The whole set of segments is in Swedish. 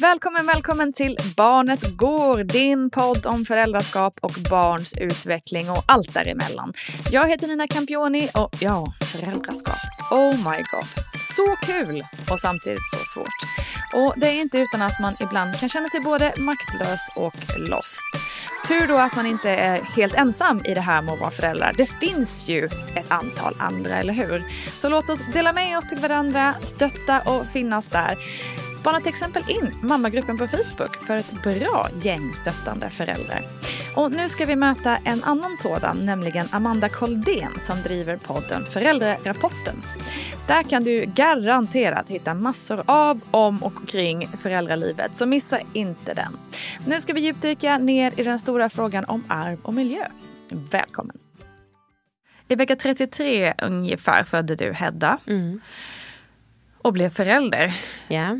Välkommen, välkommen till Barnet Går, din podd om föräldraskap och barns utveckling och allt däremellan. Jag heter Nina Campioni och ja, föräldraskap. Oh my god. Så kul och samtidigt så svårt. Och det är inte utan att man ibland kan känna sig både maktlös och lost. Tur då att man inte är helt ensam i det här med att vara föräldrar. Det finns ju ett antal andra, eller hur? Så låt oss dela med oss till varandra, stötta och finnas där. Spana till exempel in mammagruppen på Facebook för ett bra gäng stöttande föräldrar. Och nu ska vi möta en annan sådan, nämligen Amanda Koldén som driver podden Föräldrarapporten. Där kan du garanterat hitta massor av, om och kring föräldralivet, så missa inte den. Nu ska vi djupdyka ner i den stora frågan om arv och miljö. Välkommen! I vecka 33 ungefär födde du Hedda. Mm. Och blev förälder. Ja.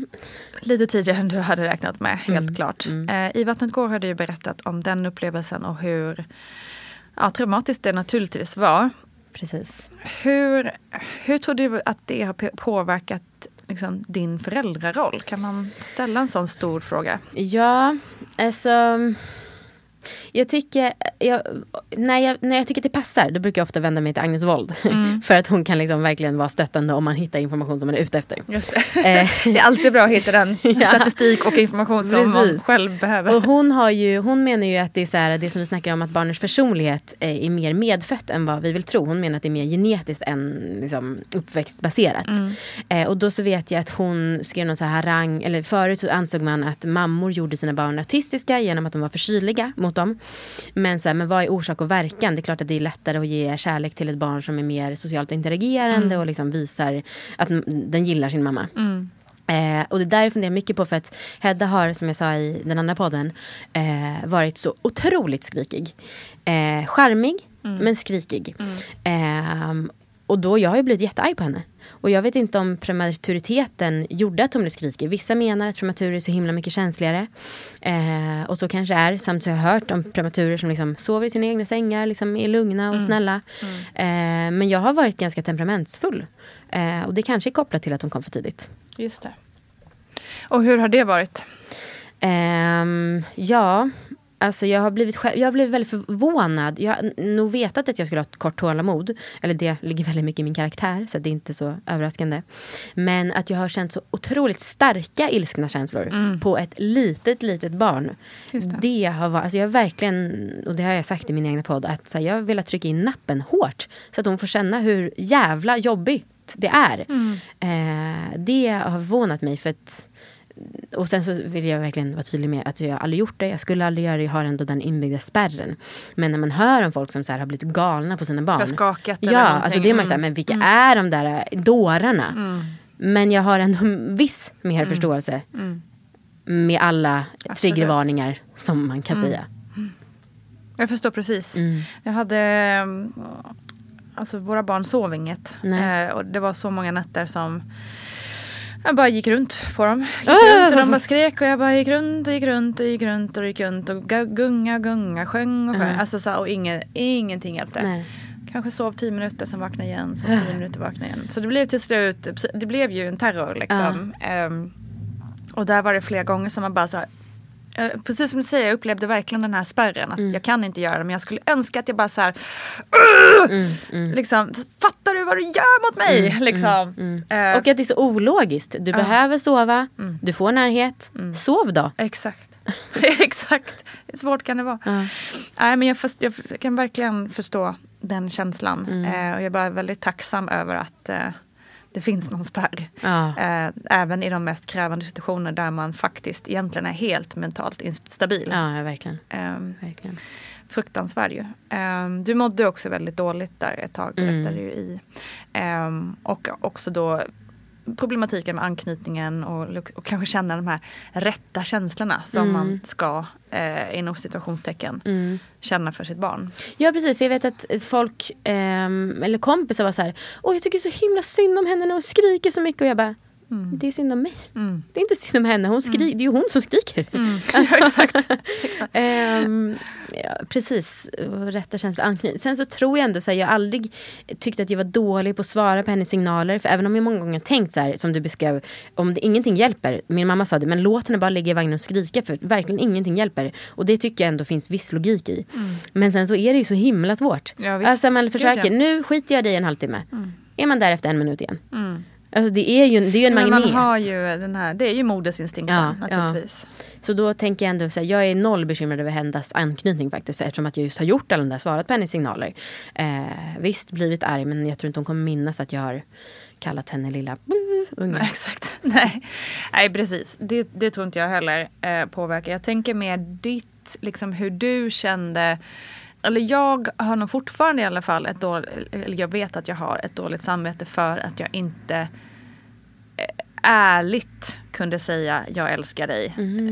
Lite tidigare än du hade räknat med, helt Mm, klart. mm. Eh, I Vattnet går har du berättat om den upplevelsen och hur ja, traumatiskt det naturligtvis var. Precis. Hur, hur tror du att det har påverkat liksom, din föräldraroll? Kan man ställa en sån stor fråga? Ja, alltså. Jag tycker, jag, när, jag, när jag tycker att det passar, då brukar jag ofta vända mig till Agnes Wold. Mm. För att hon kan liksom verkligen vara stöttande om man hittar information som man är ute efter. Just det. Eh. det är alltid bra att hitta den Ja. statistik och information som man Precis. själv behöver. Och hon, har ju, hon menar ju att det är så här, det som vi snackar om att barnens personlighet eh, är mer medfött än vad vi vill tro. Hon menar att det är mer genetiskt än liksom, uppväxtbaserat. Mm. Eh, och då så vet jag att hon skrev någon så här harang, eller förut så ansåg man att mammor gjorde sina barn autistiska genom att de var för kyliga mot dem. Men, så här, men vad är orsak och verkan? Det är klart att det är lättare att ge kärlek till ett barn som är mer socialt interagerande Mm. och liksom visar att den gillar sin mamma. Mm. Eh, och det där jag funderar mycket på för att Hedda har, som jag sa i den andra podden, eh, varit så otroligt skrikig. Eh, charmig, Mm. men skrikig. Mm. Ehm, och då, jag har ju blivit jättearg på henne. Och jag vet inte om prematuriteten gjorde att hon blev skrikig. Vissa menar att prematurer är så himla mycket känsligare. Eh, och så kanske det är. Samtidigt har jag hört om prematurer som liksom sover i sina egna sängar, liksom är lugna och Mm. snälla. Eh, men jag har varit ganska temperamentsfull. Eh, och det kanske är kopplat till att hon kom för tidigt. Just det. Och hur har det varit? Ehm, ja, alltså jag har, blivit själv, jag har blivit väldigt förvånad. Jag har nog vetat att jag skulle ha ett kort tålamod. Eller det ligger väldigt mycket i min karaktär, så det är inte så överraskande. Men att jag har känt så otroligt starka ilskna känslor Mm. på ett litet, litet barn. Just det. Det har varit, alltså jag har verkligen, och det har jag sagt i min egna podd, att här, jag har velat trycka in nappen hårt. Så att hon får känna hur jävla jobbigt det är. Mm. Eh, det har förvånat mig för att och sen så vill jag verkligen vara tydlig med att jag aldrig gjort det. Jag skulle aldrig göra det. Jag har ändå den inbyggda spärren. Men när man hör om folk som så här har blivit galna på sina barn. Skakat eller Ja, någonting. alltså det är man ju så här, Mm. men vilka Mm. är de där dårarna? Mm. Men jag har ändå viss mer förståelse. Med alla triggervarningar som man kan säga. Jag förstår precis. Mm. Jag hade... mm, Alltså våra barn sov inget. Eh, och det var så många nätter som jag bara gick runt på dem. Gick runt och de bara skrek och jag bara gick runt och gick runt och gick runt och gick runt och gu- gunga, gunga, sjöng och sjöng. Ja. Alltså så, och ingen, ingenting hjälpte. Nej. Kanske sov tio minuter, sen vaknade igen, sov tio minuter, vaknade igen. Så det blev till slut, det blev ju en terror liksom. Ehm, och där var det flera gånger som man bara eh, Precis som du säger, jag upplevde verkligen den här spärren. Att jag kan inte göra det men jag skulle önska att jag bara så här, Liksom, fattar du vad du gör mot mig? liksom. Eh, Och att det är så ologiskt. Du behöver sova, du får närhet. Sov då. Exakt. Exakt. Svårt kan det vara? Nej, men jag, först, jag kan verkligen förstå den känslan. Mm. Eh, och jag är bara väldigt tacksam över att eh, det finns någon spärr. Ja. Eh, även i de mest krävande situationer där man faktiskt egentligen är helt mentalt instabil. Ja, verkligen. Ehm, verkligen. fruktansvärd ju. Ehm, du mådde också väldigt dåligt där ett tag, Mm. berättade du i. Ehm, och också då problematiken med anknytningen och, och kanske känna de här rätta känslorna som Mm. man ska, eh, inom situationstecken, känna för sitt barn. Ja precis, för jag vet att folk, ehm, eller kompisar var så här, åh jag tycker så himla synd om henne när hon skriker så mycket och jag bara, det är synd om mig. Det är inte synd om henne, hon skri- det är ju hon som skriker. Alltså, exakt. ehm, ja, precis, rätta känslor anknytning. Sen så tror jag ändå så här, jag aldrig tyckt att jag var dålig på att svara på hennes signaler. För även om jag många gånger tänkt så här, som du beskrev, om det, ingenting hjälper. Min mamma sa det, men låt henne bara ligga i vagnen och skrika för verkligen ingenting hjälper. Och det tycker jag ändå finns viss logik i. Men sen så är det ju så himla svårt. Ja, visst. alltså man försöker, ja. nu skiter jag i dig en halvtimme. Är man där efter en minut igen. Alltså det är ju, det är ju en Men magnet. man har ju den här, det är ju modesinstinkten Ja, naturligtvis. Så då tänker jag ändå så här, jag är noll bekymrad över hennes anknytning faktiskt. För eftersom att jag just har gjort alla de där, svarat på hennes signaler. Eh, visst, blivit arg men jag tror inte hon kommer minnas att jag har kallat henne lilla unge. Nej, exakt. Nej, Nej precis. Det, det tror inte jag heller eh, påverkar. Jag tänker mer ditt, liksom hur du kände. Eller jag har nog fortfarande i alla fall ett dåligt, eller jag vet att jag har ett dåligt samvete för att jag inte ärligt kunde säga jag älskar dig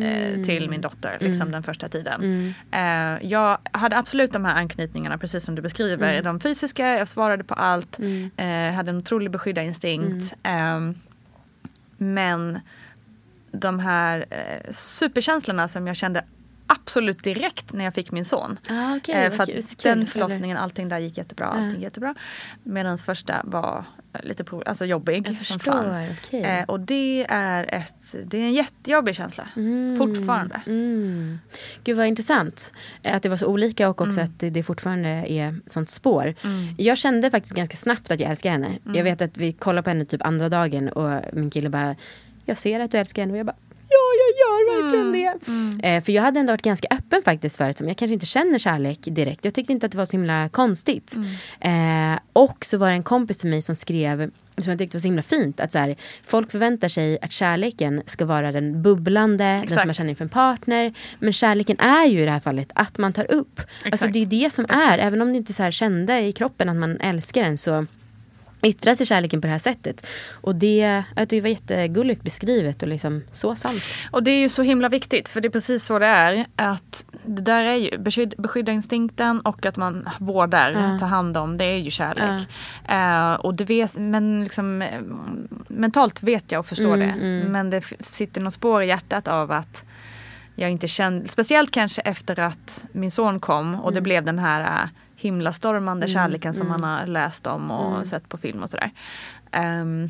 eh, till min dotter liksom den första tiden. Eh, jag hade absolut de här anknytningarna precis som du beskriver. De fysiska, jag svarade på allt. Eh, hade en otrolig beskyddarinstinkt. Ehm, men de här eh, superkänslorna som jag kände absolut direkt när jag fick min son. Ah, okej, eh, för att kul. Kul, den förlossningen, allting där gick jättebra. Allting jättebra. Medan första var lite pro- alltså jobbig Jag som förstår, fan. okej. Eh, och det är, ett, det är en jättejobbig känsla. Fortfarande. Mm. Gud vad intressant. eh, Att det var så olika och också att det, fortfarande är sånt spår. Jag kände faktiskt ganska snabbt att jag älskar henne. Jag vet att vi kollade på henne typ andra dagen och min kille bara Jag ser att du älskar henne och jag bara Ja, jag gör verkligen det. Eh, för jag hade ändå varit ganska öppen faktiskt förut. Som jag kanske inte känner kärlek direkt. Jag tyckte inte att det var så himla konstigt. Eh, och så var det en kompis till mig som skrev som jag tyckte var så himla fint. Att så här, folk förväntar sig att kärleken ska vara den bubblande, den som Exakt. man känner inför en partner. Men kärleken är ju i det här fallet att man tar upp. Alltså det är det som är, även om du inte så här kände i kroppen att man älskar den så yttrar sig kärleken på det här sättet. Och det, att det var jättegulligt beskrivet och liksom så sant. Och det är ju så himla viktigt för det är precis så det är. Att det där är ju beskydd, beskydda instinkten och att man vårdar, tar hand om. Det är ju kärlek. Eh, och det vet, men liksom, eh, mentalt vet jag och förstår det. Men det sitter något spår i hjärtat av att jag inte kände, speciellt kanske efter att min son kom och det blev den här himlastormande kärleken som man har läst om och sett på film och sådär. Ehm,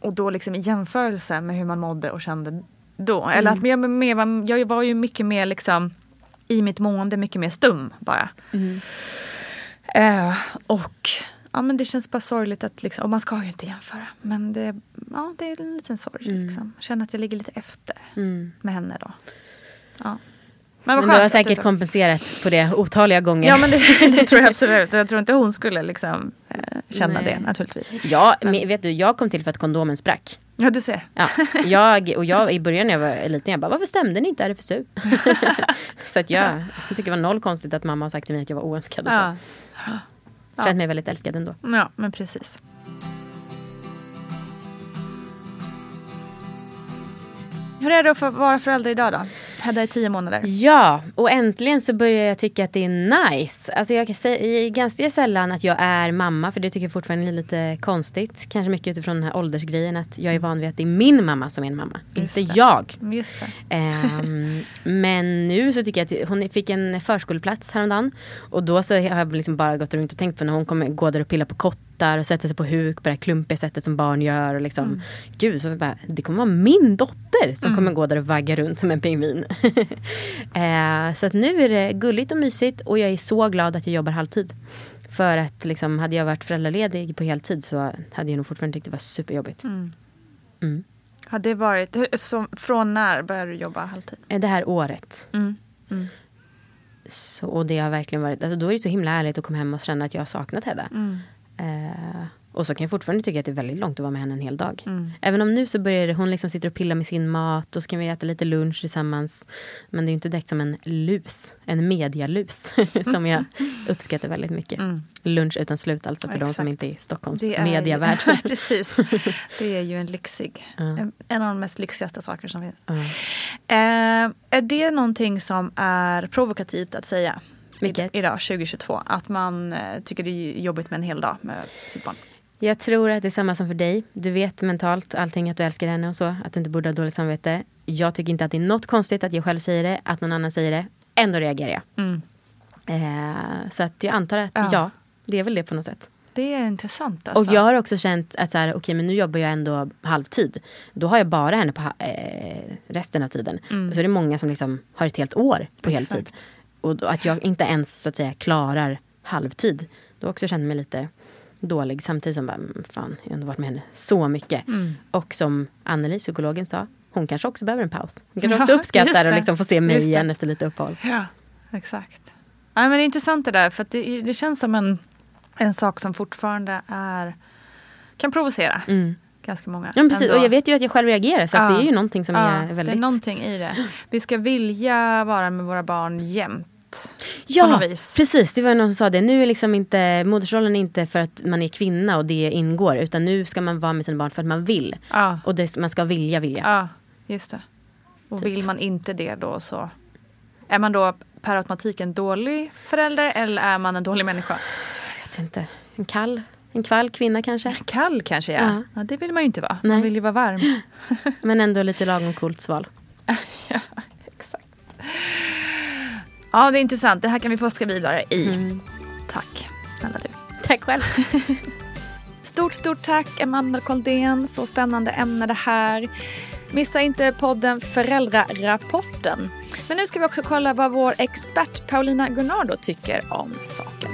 och då liksom i jämförelse med hur man mådde och kände då. Eller att jag, mer, var- jag var ju mycket mer liksom i mitt mående mycket mer stum bara. Eh, och ja, men det känns bara sorgligt att liksom, och man ska ju inte jämföra. Men det, ja, det är en liten sorg. Liksom. Känner att jag ligger lite efter med henne då. Ja. Men, Men du har säkert kompenserat på det otaliga gånger. Ja men det, det tror jag absolut. Jag tror inte hon skulle liksom eh, känna Nej. det naturligtvis. Ja, men vet du, jag kom till för att kondomen sprack. Ja du ser. Ja, jag, och jag i början när jag var liten, jag bara, varför stämde ni inte RFSU? så att jag, jag tycker det var noll konstigt att mamma har sagt till mig att jag var oönskad och så. Ja. Känt mig väldigt älskad ändå. ja men precis. Hur är det att vara förälder idag då? Hedda är tio månader. Ja, och äntligen så börjar jag tycka att det är nice. Alltså jag säger ganska sällan att jag är mamma, för det tycker jag fortfarande är lite konstigt. Kanske mycket utifrån den här åldersgrejen, att jag är van vid att det är min mamma som är en mamma, Just inte det. jag. Just. Ehm, men nu så tycker jag att hon fick en förskoleplats häromdagen. Och då så har jag liksom bara gått runt och tänkt på när hon kommer gå där och pilla på kottar och sätta sig på huk på det här klumpiga sättet som barn gör. Och liksom, Mm. Gud, så bara, det kommer vara min dotter som kommer gå där och vagga runt som en pingvin. Ehm, så att nu är det gulligt och mysigt och jag är så glad att jag jobbar halvtid. För att liksom, hade jag varit föräldraledig på heltid så hade jag nog fortfarande tyckt det var superjobbigt. Mm. Har det varit, så, från när började du jobba halvtid? Eh, Det här året. Mm. Så, och det har verkligen varit, alltså då är det så himla härligt att komma hem och känna att jag har saknat Hedda. Mm. Eh, och så kan jag fortfarande tycka att det är väldigt långt att vara med henne en hel dag. Mm. Även om nu så börjar det, hon liksom sitter och pillar med sin mat och så kan vi äta lite lunch tillsammans. Men det är ju inte direkt som en lus, en medialus som jag uppskattar väldigt mycket. Lunch utan slut alltså för de som Mm. Inte är i Stockholms är- mediavärld. Precis. Det är ju en lyxig, en, en av de mest lyxigaste saker som finns. Ja. Eh, är det någonting som är provokativt att säga? Vilket? Idag 2022. Att man eh, tycker det är jobbigt med en hel dag med sitt barn. Jag tror att det är samma som för dig. Du vet mentalt allting att du älskar henne och så. Att du inte borde ha dåligt samvete. Jag tycker inte att det är något konstigt att jag själv säger det, att någon annan säger det. Ändå reagerar jag. Eh, så att jag antar att Ja. ja. det är väl det på något sätt. Det är intressant alltså. Och jag har också känt att så här, okej men nu jobbar jag ändå halvtid. Då har jag bara henne på eh, resten av tiden. Så är det många som liksom har ett helt år på Exakt. heltid. Och att jag inte ens så att säga klarar halvtid. Då jag också känt mig lite dålig samtidigt som bara, mm, fan, jag har ändå varit med henne så mycket. Och som Anneli, psykologen sa, hon kanske också behöver en paus. Hon kanske Ja, också uppskattar att liksom få se mig igen efter lite uppehåll. Ja, exakt. Ja, men det är intressant det där. För det, det känns som en, en sak som fortfarande är, kan provocera ganska många. Ja, precis. ändå. Och jag vet ju att jag själv reagerar så att Ja. det är ju någonting som Ja, är väldigt... Det är någonting i det. Vi ska vilja vara med våra barn jämt. Ja, precis. Det var någon som sa det. Nu är liksom inte, modersrollen är inte för att man är kvinna och det ingår. Utan nu ska man vara med sina barn för att man vill. Ja, Och det, man ska vilja, vilja. ja just det. Och Typ. vill man inte det då så är man då per automatik en dålig förälder eller är man en dålig människa? Jag vet inte. En kall, en kall kvinna kanske. Kall kanske ja. Ja. ja. Det vill man ju inte vara. Man Nej. vill ju vara varm. Men ändå lite lagom coolt sval. Exakt. Ja, det är intressant. Det här kan vi forska vidare i. Mm. Tack, snälla du. Tack själv. Stort, stort tack Amanda Koldén. Så spännande ämne det här. Missa inte podden Föräldrarapporten. Men nu ska vi också kolla vad vår expert Paulina Gunnardo tycker om saken.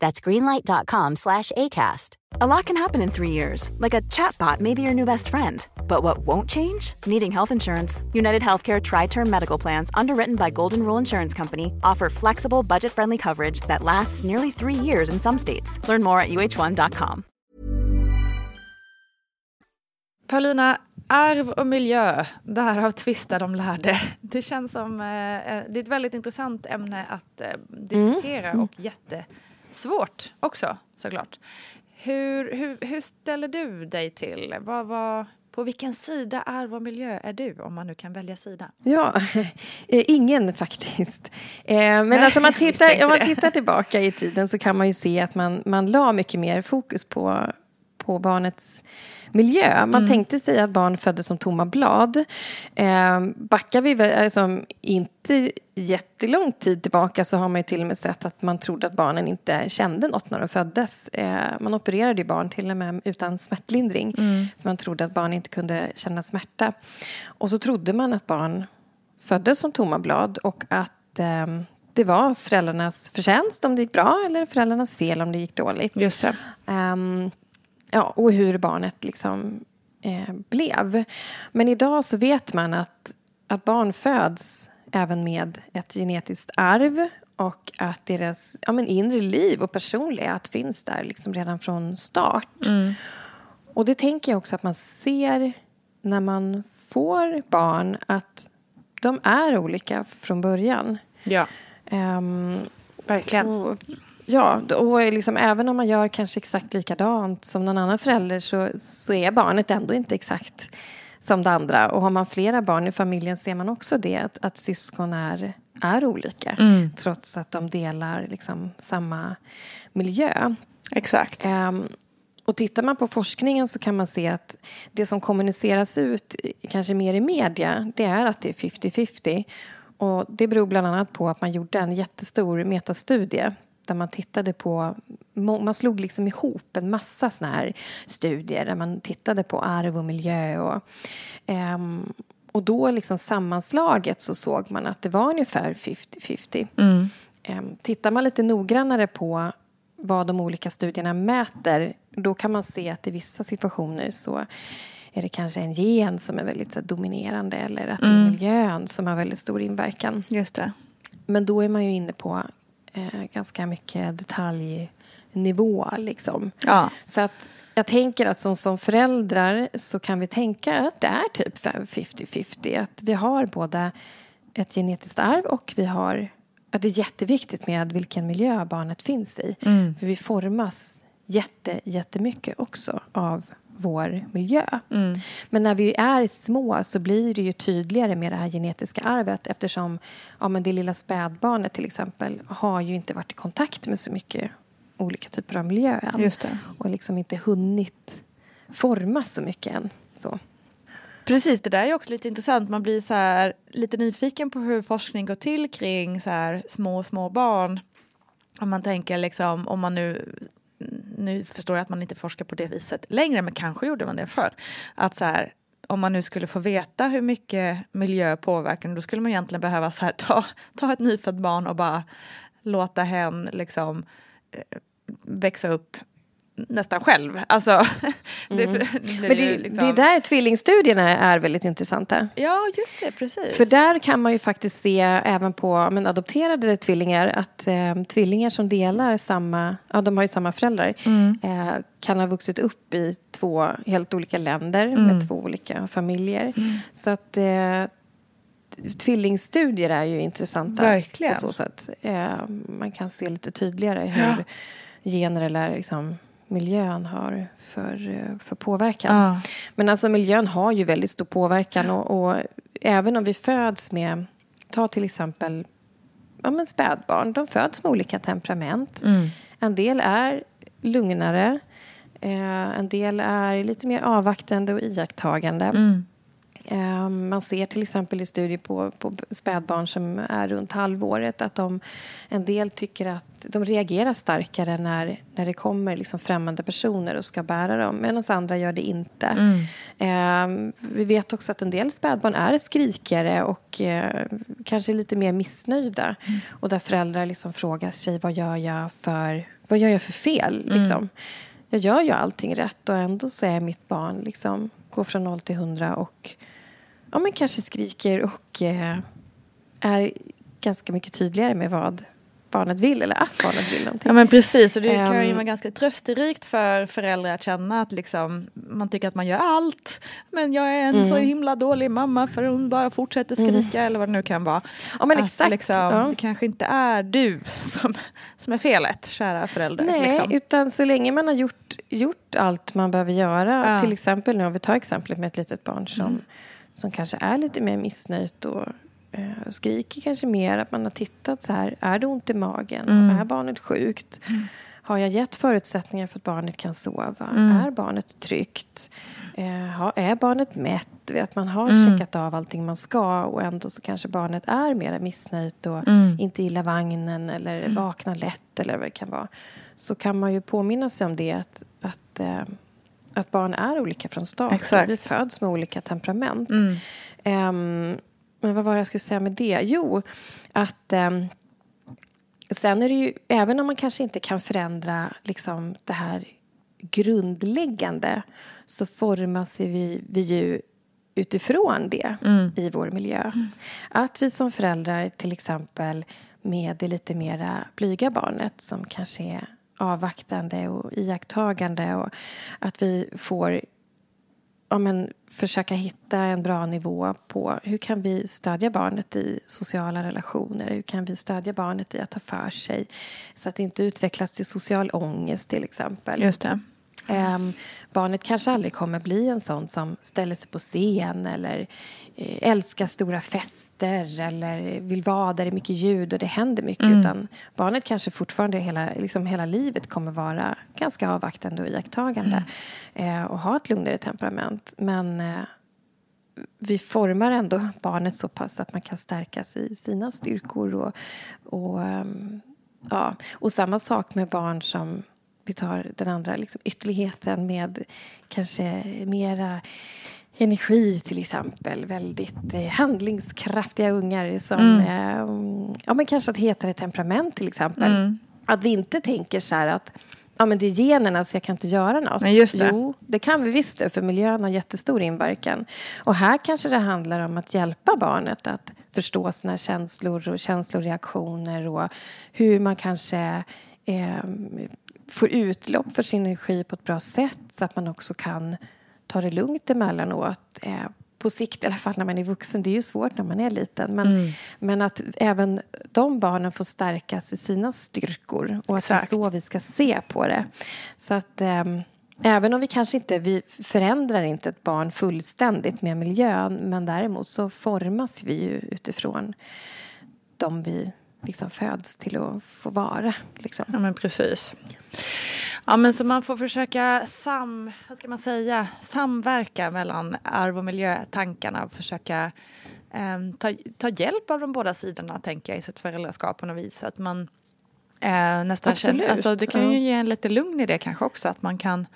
That's greenlight.com slash ACAST. A lot can happen in three years, like a chatbot may be your new best friend. But what won't change? Needing health insurance. United Healthcare Tri Term Medical Plans, underwritten by Golden Rule Insurance Company, offer flexible, budget friendly coverage that lasts nearly three years in some states. Learn more at uh1.com. Paulina, arv och miljö, därav tvistar de lärde. Det känns som eh, det är ett väldigt intressant ämne att eh, diskutera Mm. och jättesvårt också såklart. Hur, hur, hur ställer du dig till, vad, vad, på vilken sida arv och miljö är du om man nu kan välja sida? Ja, eh, ingen faktiskt. Eh, Men alltså om man, tittar, om man tittar tillbaka i tiden så kan man ju se att man, man la mycket mer fokus på, på barnets miljö. Man tänkte sig att barn föddes som tomma blad. Eh, backar vi alltså, inte jättelång tid tillbaka så har man ju till och med sett att man trodde att barnen inte kände något när de föddes. Eh, man opererade ju barn till och med utan smärtlindring. För man trodde att barn inte kunde känna smärta. Och så trodde man att barn föddes som tomma blad och att eh, det var föräldrarnas förtjänst om det gick bra eller föräldrarnas fel om det gick dåligt. Just det. Ehm, ja, och hur barnet liksom eh, blev. Men idag så vet man att, att barn föds även med ett genetiskt arv och att deras ja, men inre liv och personlighet finns där liksom redan från start. Och det tänker jag också att man ser när man får barn att de är olika från början. Ja, Ehm, verkligen. och, ja, och liksom, även om man gör kanske exakt likadant som någon annan förälder så, så är barnet ändå inte exakt som det andra. Och har man flera barn i familjen ser man också det, att, att syskon är, är olika trots att de delar liksom, samma miljö. Exakt. Ehm, och tittar man på forskningen så kan man se att det som kommuniceras ut, kanske mer i media, det är att det är 50-50. Och det beror bland annat på att man gjorde en jättestor metastudie där man tittade på, man slog liksom ihop en massa såna här studier där man tittade på arv och miljö och ehm, och då liksom sammanslaget så såg man att det var ungefär 50-50. Ehm, Tittar man lite noggrannare på vad de olika studierna mäter då kan man se att i vissa situationer så är det kanske en gen som är väldigt så, dominerande eller att det är miljön som har väldigt stor inverkan. Just det. Men då är man ju inne på eh, ganska mycket detaljnivå. Liksom. Ja. Så att jag tänker att som, som föräldrar så kan vi tänka att det är typ 50-50. Att vi har både ett genetiskt arv och vi har att det är jätteviktigt med vilken miljö barnet finns i. För vi formas jätte, jättemycket också av vår miljö. Men när vi är små så blir det ju tydligare med det här genetiska arvet eftersom ja, men det lilla spädbarnet till exempel har ju inte varit i kontakt med så mycket olika typer av miljö än. Och liksom inte hunnit formas så mycket än. Så. Precis, det där är också lite intressant. Man blir så här, lite nyfiken på hur forskning går till kring så här, små, små barn. Om man tänker liksom, om man nu nu förstår jag att man inte forskar på det viset längre, men kanske gjorde man det förr. Att så här, om man nu skulle få veta hur mycket miljö påverkar, då skulle man egentligen behöva så här, ta, ta ett nyfött barn och bara låta hen liksom eh, växa upp nästan själv. Alltså, det, blir Mm. Men det, liksom- det är där tvillingstudierna är väldigt intressanta. Ja, just det, precis. För där kan man ju faktiskt se även på men, adopterade tvillingar att eh, tvillingar som delar samma, ja de har ju samma föräldrar, eh, kan ha vuxit upp i två helt olika länder med två olika familjer. Så att eh, tvillingstudier är ju intressanta Verkligen. på så sätt. Eh, man kan se lite tydligare hur gener eller liksom, miljön har för, eh, för påverkan. Ja. Men alltså miljön har ju väldigt stor påverkan och, och även om vi föds med, ta till exempel ja, men spädbarn, de föds med olika temperament. En del är lugnare, eh, en del är lite mer avvaktande och iakttagande. Eh, man ser till exempel i studier på, på spädbarn som är runt halvåret att de, en del tycker att de reagerar starkare när, när det kommer liksom främmande personer och ska bära dem medan andra gör det inte. Mm. Eh, vi vet också att en del spädbarn är skrikigare och eh, kanske lite mer missnöjda. Mm. Och där föräldrar liksom frågar sig vad gör jag för, vad gör jag för fel? Mm. Liksom. Jag gör ju allting rätt och ändå så är mitt barn liksom, går från noll till hundra och ja, men kanske skriker och eh, är ganska mycket tydligare med vad barnet vill eller att barnet vill någonting. Ja men precis och det kan ju ehm. vara ganska trösterikt för föräldrar att känna att liksom, man tycker att man gör allt men jag är en mm. så himla dålig mamma för hon bara fortsätter mm. skrika mm. eller vad det nu kan vara. Ja men exakt. liksom, ja. Det kanske inte är du som, som är felet, kära förälder. Nej, liksom. utan så länge man har gjort, gjort allt man behöver göra, ja. till exempel nu om vi tar exemplet med ett litet barn som, mm. Som kanske är lite mer missnöjt och eh, skriker kanske mer att man har tittat så här, är det ont i magen? Mm. Är barnet sjukt? Mm. Har jag gett förutsättningar för att barnet kan sova? Mm. Är barnet tryggt? Eh, är barnet mätt? Vet, man har mm. checkat av allting man ska och ändå så kanske barnet är mer missnöjt och mm. inte gillar vagnen eller mm. vaknar lätt eller vad det kan vara. Så kan man ju påminna sig om det att, att, eh, att barn är olika från start. Exakt. Vi föds med olika temperament. Um, men vad var det jag skulle säga med det? Jo, att eh, sen är det ju, även om man kanske inte kan förändra liksom, det här grundläggande så formas vi, vi ju utifrån det mm. i vår miljö. Mm. Att vi som föräldrar till exempel med det lite mera blyga barnet som kanske är avvaktande och iakttagande och att vi får ja, men, försöka hitta en bra nivå på hur kan vi stödja barnet i sociala relationer. Hur kan vi stödja barnet i att ta för sig så att det inte utvecklas till social ångest till exempel. Just det. Um, barnet kanske aldrig kommer bli en sån som ställer sig på scen eller Eh, älskar stora fester eller vill vara där det är mycket ljud och det händer mycket. Mm. Utan barnet kanske fortfarande hela, liksom hela livet kommer vara ganska avvaktande och iakttagande mm. eh, och ha ett lugnare temperament. Men eh, vi formar ändå barnet så pass att man kan stärkas i sina styrkor. Och, och, um, ja. och samma sak med barn som vi tar den andra liksom, ytterligheten med kanske mera energi till exempel. Väldigt eh, handlingskraftiga ungar som mm. eh, ja, men kanske ett hetare temperament till exempel. Mm. Att vi inte tänker så här att ja, men det är generna så jag kan inte göra något. Nej, just det. Jo, det kan vi visst det, för miljön har jättestor inverkan. Och här kanske det handlar om att hjälpa barnet att förstå sina känslor och känsloreaktioner och hur man kanske eh, får utlopp för sin energi på ett bra sätt så att man också kan ta det lugnt emellanåt. Eh, på sikt, i alla fall när man är vuxen. Det är ju svårt när man är liten. Men, mm. men att även de barnen får stärkas i sina styrkor. Och Exakt. att det är så vi ska se på det. Så att... Eh, Även om vi kanske inte vi förändrar inte ett barn fullständigt med miljön men däremot så formas vi ju utifrån de vi liksom föds till att få vara. Liksom. Ja, men precis. Ja, men så man får försöka sam, vad ska man säga, samverka mellan arv och miljötankarna och försöka eh, ta, ta hjälp av de båda sidorna, tänker jag, i sitt föräldraskap på något vis. Att man eh, nästan känner, alltså, det kan ju ge en lite lugn i det kanske också, att man kan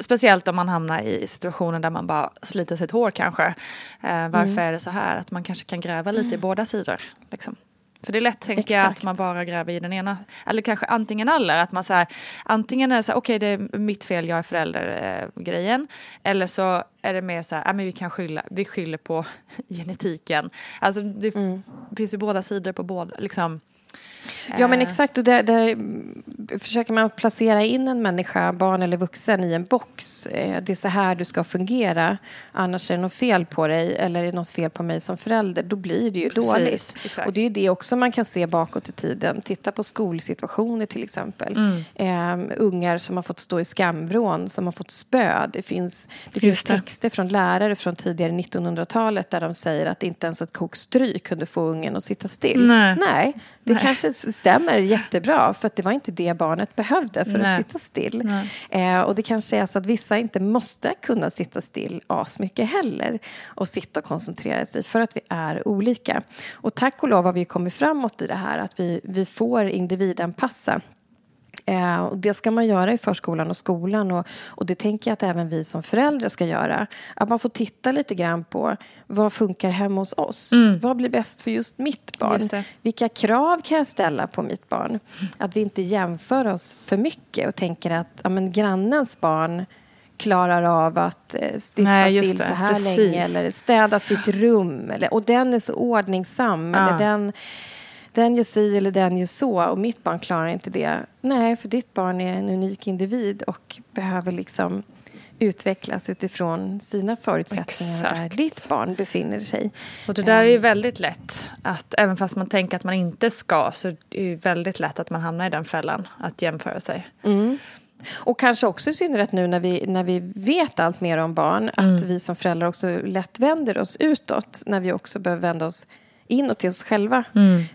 Speciellt om man hamnar i situationer där man bara sliter sitt hår kanske. Eh, varför mm. är det så här? Att man kanske kan gräva lite mm. i båda sidor. Liksom. För det är lätt tänker jag att man bara gräver i den ena, eller kanske antingen eller, att man så här, antingen är det så här, okej okay, det är mitt fel, jag är förälder eh, grejen, eller så är det mer så här, ah, men vi kan skylla, vi skyller på genetiken. Alltså det mm. finns ju båda sidor på båda, liksom Ja, men eh. exakt. Och där, där försöker man placera in en människa, barn eller vuxen, i en box. Eh, det är så här du ska fungera. Annars är det något fel på dig eller är det något fel på mig som förälder. Då blir det ju Precis, dåligt. Exakt. Och det är det också man kan se bakåt i tiden. Titta på skolsituationer till exempel. Mm. Um, ungar som har fått stå i skamvrån, som har fått spö. Det finns, det finns det. texter från lärare från tidigare 1900-talet där de säger att inte ens ett kok stryk kunde få ungen att sitta still. Nej, Nej det Nej. kanske det stämmer jättebra. För att det var inte det barnet behövde för Nej. att sitta still. Eh, och det kanske är så att vissa inte måste kunna sitta still asmycket heller. Och sitta och koncentrera sig för att vi är olika. Och tack och lov har vi kommit framåt i det här. Att vi, vi får individanpassa. Eh, och det ska man göra i förskolan och skolan. Och, och det tänker jag att även vi som föräldrar ska göra. Att man får titta lite grann på vad funkar hemma hos oss. Vad blir bäst för just mitt barn? Mm. Just. Vilka krav kan jag ställa på mitt barn? Att vi inte jämför oss för mycket och tänker att ja, men grannens barn klarar av att eh, sitta Nej, still så här Precis. länge eller städa sitt rum. Eller, och den är så ordningsam. Ja. Eller den, den gör si eller den gör så och mitt barn klarar inte det. Nej, för ditt barn är en unik individ och behöver liksom utvecklas utifrån sina förutsättningar där Exakt. ditt barn befinner sig. Och det där är ju väldigt lätt. Att även fast man tänker att man inte ska så är det ju väldigt lätt att man hamnar i den fällan. Att jämföra sig. Mm. Och kanske också i synnerhet nu när vi, när vi vet allt mer om barn att Mm. vi som föräldrar också lätt vänder oss utåt när vi också behöver vända oss inåt till oss själva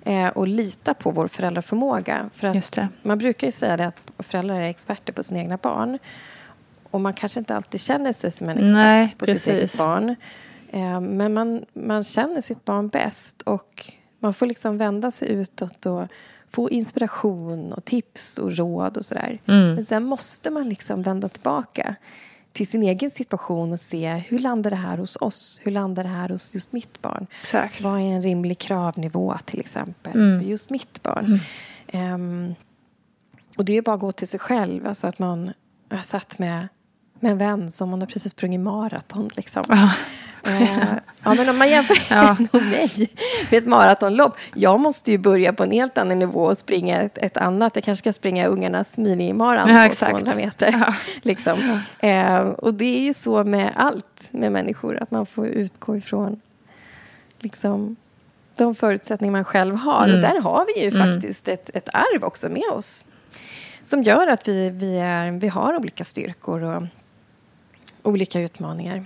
eh, och lita på vår föräldraförmåga. För Mm. Att man brukar ju säga det att föräldrar är experter på sina egna barn. Och man kanske inte alltid känner sig som en expert Nej, på sitt precis. eget barn. Eh, men man, man känner sitt barn bäst och man får liksom vända sig utåt och få inspiration och tips och råd och sådär. Mm. Men sen måste man liksom vända tillbaka till sin egen situation och se hur landar det här hos oss? Hur landar det här hos just mitt barn? Exakt. Vad är en rimlig kravnivå till exempel Mm. för just mitt barn? Ehm, och det är bara att gå till sig själv. Alltså att man har satt med, med en vän som man har precis sprungit maraton. Liksom. Eh, ja, men om man jämför Ja. nog mig med ett maratonlopp. Jag måste ju börja på en helt annan nivå och springa ett, ett annat. Jag kanske ska springa ungarnas minimaran Ja, på exakt. 200 meter. Liksom. Eh, och det är ju så med allt med människor. Att man får utgå ifrån liksom, de förutsättningar man själv har. Mm. Och där har vi ju faktiskt ett, ett arv också med oss. Som gör att vi, vi, är, vi har olika styrkor och olika utmaningar.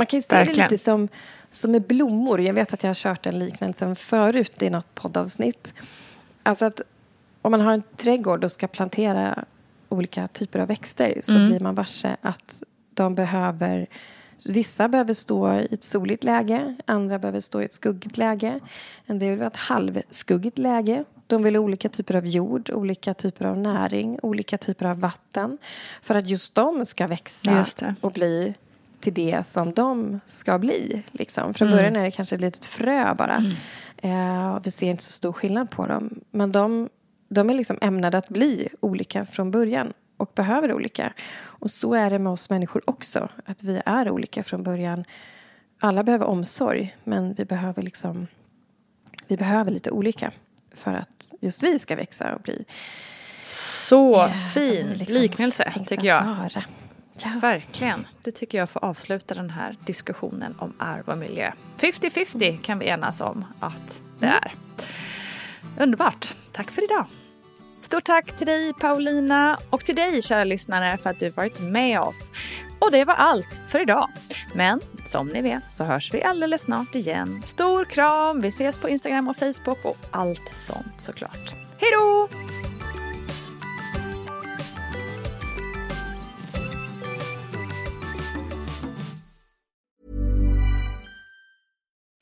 Man kan ju se Verkligen. det lite som, som med blommor. Jag vet att jag har kört den liknelsen förut i något poddavsnitt. Alltså att om man har en trädgård och ska plantera olika typer av växter så Mm. blir man varse att de behöver Vissa behöver stå i ett soligt läge, andra behöver stå i ett skuggigt läge. En del vill ha ett halvskuggigt läge. De vill ha olika typer av jord, olika typer av näring, olika typer av vatten. För att just de ska växa och bli till det som de ska bli. Liksom. Från Mm. början är det kanske ett litet frö bara. Eh, och vi ser inte så stor skillnad på dem. Men de, de är liksom ämnade att bli olika från början och behöver olika. Och så är det med oss människor också. Att vi är olika från början. Alla behöver omsorg, men vi behöver liksom vi behöver lite olika för att just vi ska växa och bli Så Ja, fin liksom liknelse tycker jag. vara. Ja. Verkligen. Det tycker jag får avsluta den här diskussionen om arv och miljö. 50-50 kan vi enas om att det är. Underbart. Tack för idag. Stort tack till dig Paulina och till dig kära lyssnare för att du varit med oss. Och det var allt för idag. Men som ni vet så hörs vi alldeles snart igen. Stor kram, vi ses på Instagram och Facebook och allt sånt såklart. Hej då!